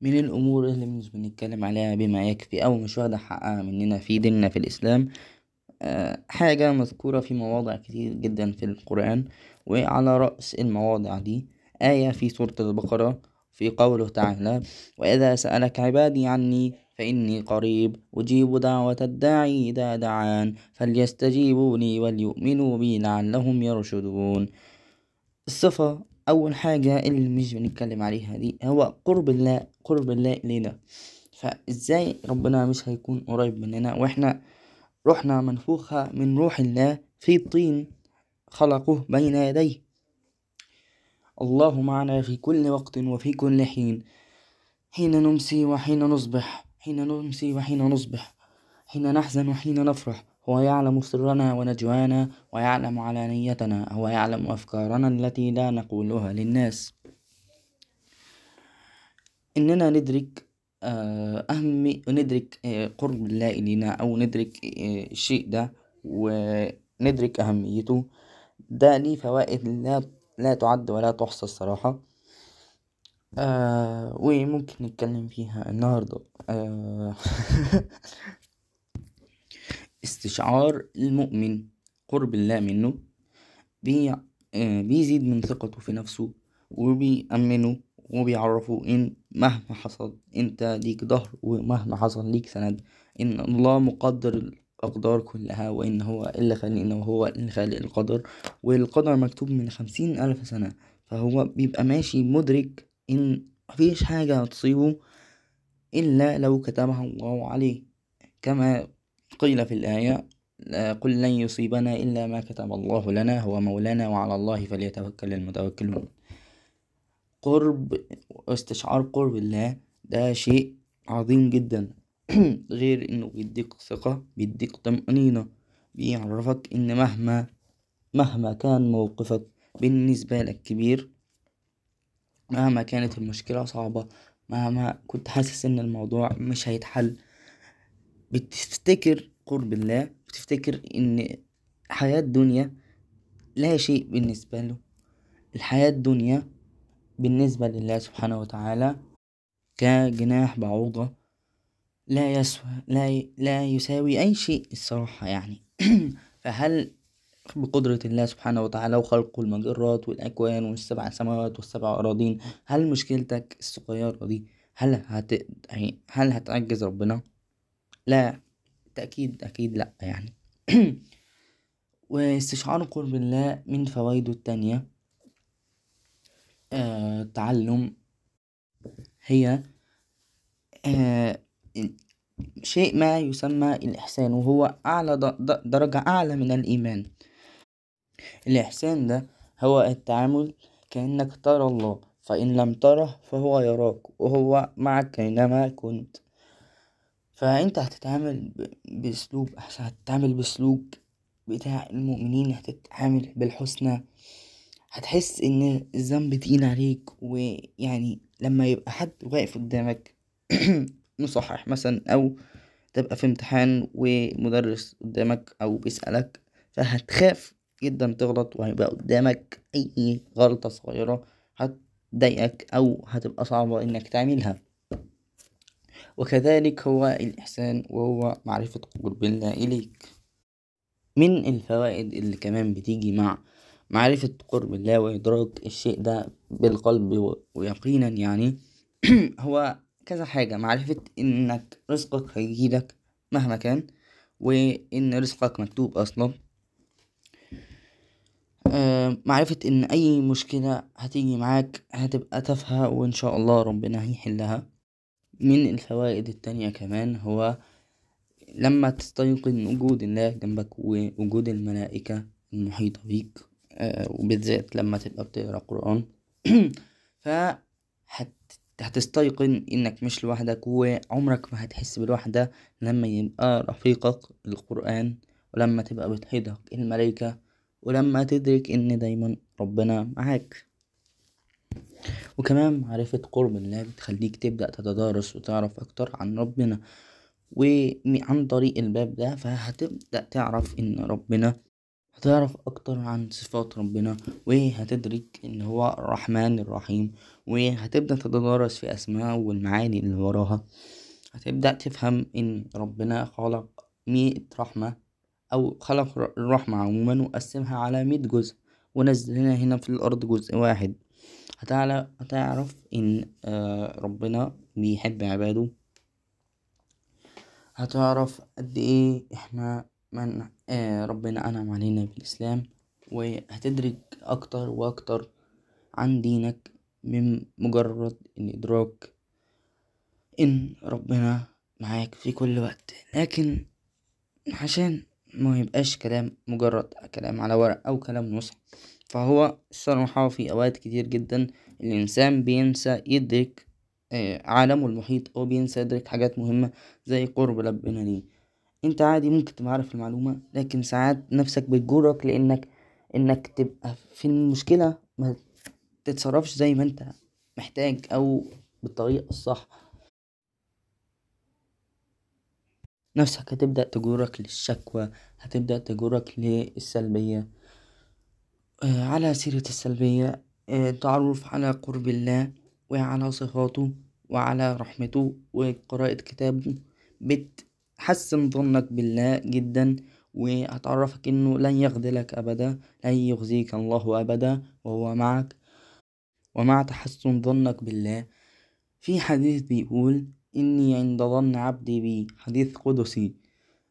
من الأمور اللي مش بنتكلم عليها بما يكفي أو مش واخدة حقها مننا في ديننا في الإسلام حاجة مذكورة في مواضع كتير جدا في القرآن وعلى رأس المواضع دي آية في سورة البقرة في قوله تعالى وإذا سألك عبادي عني فإني قريب أجيب دعوة الداعي إذا دعان فليستجيبوا لي وليؤمنوا بي لعلهم يرشدون. الصفة أول حاجة اللي مش بنتكلم عليها دي هو قرب الله قرب الله إلينا. فا إزاي ربنا مش هيكون قريب مننا وإحنا روحنا منفوخة من روح الله في طين خلقه بين يديه. الله معنا في كل وقت وفي كل حين. حين نمسي وحين نصبح حين نمسي وحين نصبح حين نحزن وحين نفرح. هو يعلم سرنا ونجوانا ويعلم علانيتنا هو يعلم أفكارنا التي لا نقولها للناس. إننا ندرك أهم ندرك قرب الله إلينا أو ندرك الشيء ده وندرك أهميته. ده ليه فوائد لا لا تعد ولا تحصى الصراحة. وممكن نتكلم فيها النهاردة. استشعار المؤمن قرب الله منه بي بيزيد من ثقته في نفسه وبيأمنه وبيعرفه إن مهما حصل أنت ليك ضهر ومهما حصل ليك سند. إن الله مقدر الأقدار كلها وإن هو اللي خالقنا وهو اللي خالق القدر. والقدر مكتوب من خمسين ألف سنة فا هو بيبقى ماشي مدرك إن مفيش حاجة هتصيبه إلا لو كتبها الله عليه. كما قيل في الآية قل لن يصيبنا إلا ما كتب الله لنا هو مولانا وعلى الله فليتوكل المتوكلون. قرب واستشعار قرب الله ده شيء عظيم جدا. غير إنه بيديك ثقة بيديك طمأنينة بيعرفك إن مهما مهما كان موقفك بالنسبالك كبير مهما كانت المشكلة صعبة مهما كنت حاسس إن الموضوع مش هيتحل بتفتكر قرب الله بتفتكر إن الحياة الدنيا لا شيء بالنسباله الحياة الدنيا بالنسبة لله سبحانه وتعالى كجناح بعوضة لا يسوى لا, لا يساوي أي شيء الصراحة يعني. فهل بقدرة الله سبحانه وتعالى وخلق المجرات والأكوان والسبع سماوات والسبع أراضين هل مشكلتك الصغيرة دي هل هت هل هتعجز ربنا؟ لا بالتأكيد أكيد لأ يعني. واستشعار قرب الله من فوايده التانية التعلم هي شيء ما يسمى الإحسان وهو أعلى درجة أعلى من الإيمان. الإحسان ده هو التعامل كأنك ترى الله فإن لم تره فهو يراك وهو معك أينما كنت. فا انت هتتعامل بأسلوب أحسن هتتعامل بسلوك بتاع المؤمنين هتتعامل بالحسنى. هتحس إن الذنب تقيل عليك ويعني لما يبقى حد واقف قدامك مصحح مثلا أو تبقى في امتحان ومدرس قدامك أو بيسألك فا هتخاف جدا تغلط وهيبقى قدامك أي غلطة صغيرة هتضايقك أو هتبقى صعبة إنك تعملها. وكذلك هو الإحسان وهو معرفة قرب الله إليك. من الفوائد اللي كمان بتيجي مع معرفة قرب الله وإدراك الشيء ده بالقلب ويقينا يعني هو كذا حاجة. معرفة إنك رزقك هيجيلك مهما كان وإن رزقك مكتوب أصلا. معرفة إن أي مشكلة هتيجي معاك هتبقى تافهة وإن شاء الله ربنا هيحلها. من الفوائد التانية كمان هو لما تستيقن وجود الله جنبك ووجود الملائكة المحيطة بيك وبالذات لما تبقى بتقرأ قرآن. فا هتستيقن إنك مش لوحدك وعمرك ما هتحس بالوحدة لما يبقى رفيقك القرآن ولما تبقى بتحيطك الملايكة ولما تدرك إن دايما ربنا معاك. وكمان معرفة قرب الله بتخليك تبدأ تتدارس وتعرف أكتر عن ربنا. وعن طريق الباب ده فا هتبدأ تعرف إن ربنا هتعرف أكتر عن صفات ربنا. وهتدرك إن هو الرحمن الرحيم. وهتبدا تتدارس في اسماءه والمعاني اللي وراها. هتبدأ تفهم إن ربنا خلق مية رحمة أو خلق الرحمة عموما وقسمها على مية جزء. ونزلنا هنا في الأرض جزء واحد. هتعرف إن ربنا بيحب عباده. هتعرف اد إيه إحنا من ربنا أنعم علينا بالإسلام وهتدرك أكتر وأكتر عن دينك من مجرد الإدراك إن ربنا معاك في كل وقت. لكن عشان ميبقاش كلام مجرد كلام على ورق أو كلام نص فا هو الصراحة في أوقات كتير جدا الإنسان بينسى يدرك عالمه المحيط أو بينسى يدرك حاجات مهمة زي قرب ربنا ليه. أنت عادي ممكن تبقى عارف المعلومة لكن ساعات نفسك بتجرك لأنك إنك تبقى في المشكلة متتصرفش زي ما أنت محتاج أو بالطريقة الصح. نفسك هتبدأ تجرك للشكوى هتبدأ تجرك للسلبية. على سيرة السلبية التعرف على قرب الله وعلى صفاته وعلى رحمته وقراءة كتابه بتحسن ظنك بالله جدا وهتعرفك إنه لن يخذلك أبدا لن يخزيك الله أبدا وهو معك. ومع تحسن ظنك بالله في حديث بيقول إني عند ظن عبدي بي حديث قدسي.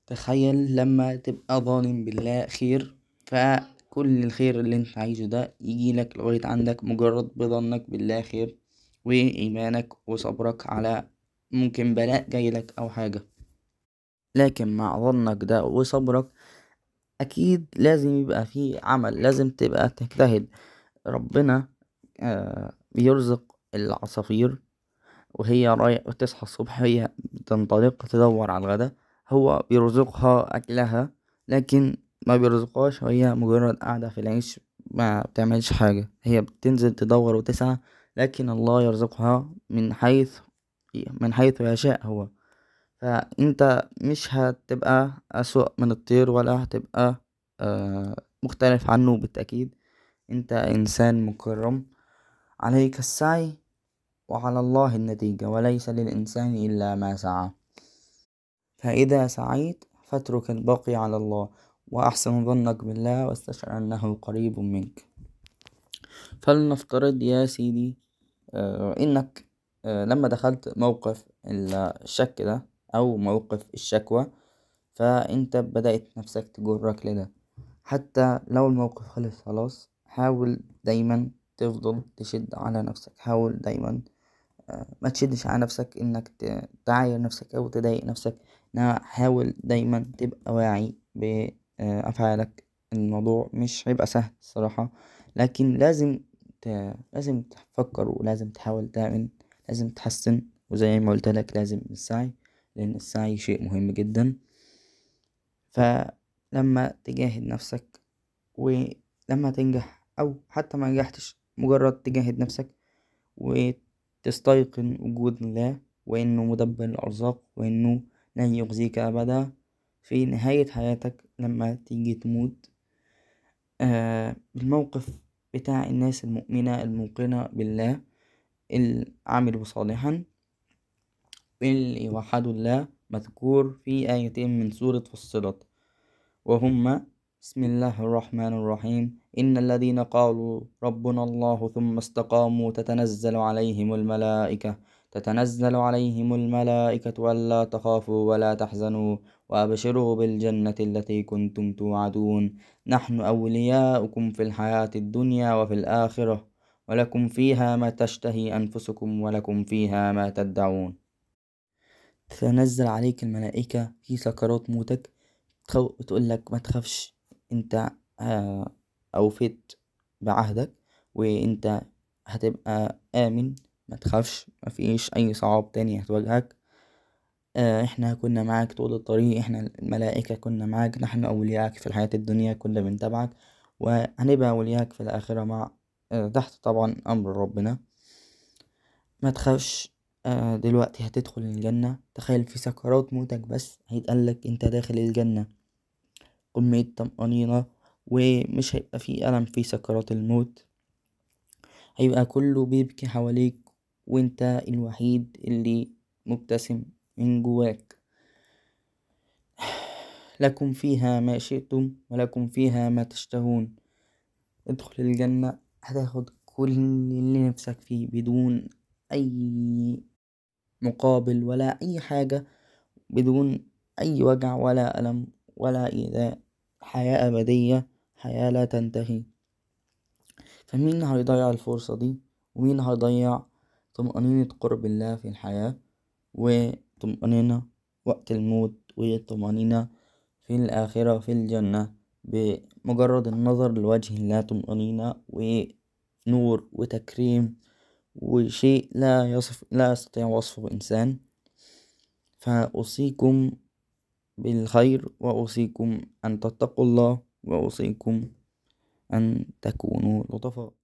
تخيل لما تبقى ظانن بالله خير فأ كل الخير اللي انت عايزه ده يجيلك لغاية عندك مجرد بظنك بالله خير وإيمانك وصبرك على ممكن بلاء جايلك أو حاجة. لكن مع ظنك ده وصبرك أكيد لازم يبقى فيه عمل لازم تبقى تجتهد. ربنا بيرزق العصافير وهي رايحة تصحى الصبح هي بتنطلق تدور على الغدا هو بيرزقها أكلها. لكن مبيرزقهاش وهي مجرد قاعدة في العيش مبتعملش حاجة. هي بتنزل تدور وتسعى لكن الله يرزقها من حيث من حيث يشاء هو. فا انت مش هتبقى اسوء من الطير ولا هتبقى مختلف عنه بالتأكيد. أنت إنسان مكرم. عليك السعي وعلى الله النتيجة وليس للإنسان إلا ما سعى. فإذا سعيت فاترك الباقي على الله. وأحسن ظنك بالله واستشعر أنه قريب منك. فلنفترض يا سيدي إنك لما دخلت موقف الشك ده أو موقف الشكوى فا انت بدأت نفسك تجرك لده. حتى لو الموقف خلص خلاص حاول دايما تفضل تشد على نفسك. حاول دايما متشدش على نفسك إنك تعاير نفسك أو تضايق نفسك. حاول دايما تبقى واعي بأفعالك الموضوع مش هيبقى سهل الصراحة. لكن لازم لازم تفكر ولازم تحاول تعمل لازم تحسن. وزي ما قولتلك لازم السعي لأن السعي شيء مهم جدا. فا لما تجاهد نفسك ولما تنجح أو حتى منجحتش مجرد تجاهد نفسك وتستيقن وجود الله وإنه مدبر الأرزاق وإنه لن يخزيك أبدا في نهاية حياتك لما تيجي تموت. الموقف بتاع الناس المؤمنة الموقنة بالله العامل صالحا اللي وحدوا الله مذكور في آيتين من سورة فصلت. وهما بسم الله الرحمن الرحيم. إن الذين قالوا ربنا الله ثم استقاموا تتنزل عليهم الملائكة. تتنزل عليهم الملائكة ألا تخافوا ولا تحزنوا وأبشروا بالجنة التي كنتم توعدون. نحن أولياؤكم في الحياة الدنيا وفي الآخرة ولكم فيها ما تشتهي أنفسكم ولكم فيها ما تدعون. تتنزل عليك الملائكة في سكرات موتك بتقولك متخافش أنت أوفيت بعهدك وأنت هتبقى آمن. متخافش مفيش أي صعاب تاني هتواجهك. إحنا كنا معاك طول الطريق إحنا الملائكة كنا معاك نحن أولياءك في الحياة الدنيا كنا بنتابعك وهنبقى أولياءك في الآخرة مع تحت طبعا أمر ربنا. متخافش دلوقتي هتدخل الجنة. تخيل في سكرات موتك بس هيتقالك أنت داخل الجنة. كمية طمأنينة ومش هيبقى فيه ألم في سكرات الموت. هيبقى كله بيبكي حواليك. و انت الوحيد اللي مبتسم من جواك. لكم فيها ما شئتم ولكم فيها ما تشتهون. ادخل الجنة هتاخد كل اللي نفسك فيه بدون أي مقابل ولا أي حاجة بدون أي وجع ولا ألم ولا إيذاء. حياة أبدية حياة لا تنتهي. فا مين هيضيع الفرصة دي؟ و مين هيضيع طمأنينة قرب الله في الحياة و طمأنينة وقت الموت و طمأنينة في الآخرة في الجنة. بمجرد النظر لوجه الله طمأنينة و نور و تكريم و شيء لا يصف لا يستطيع وصفه إنسان. فا اوصيكم بالخير و اوصيكم أن تتقوا الله و اوصيكم أن تكونوا لطفاء.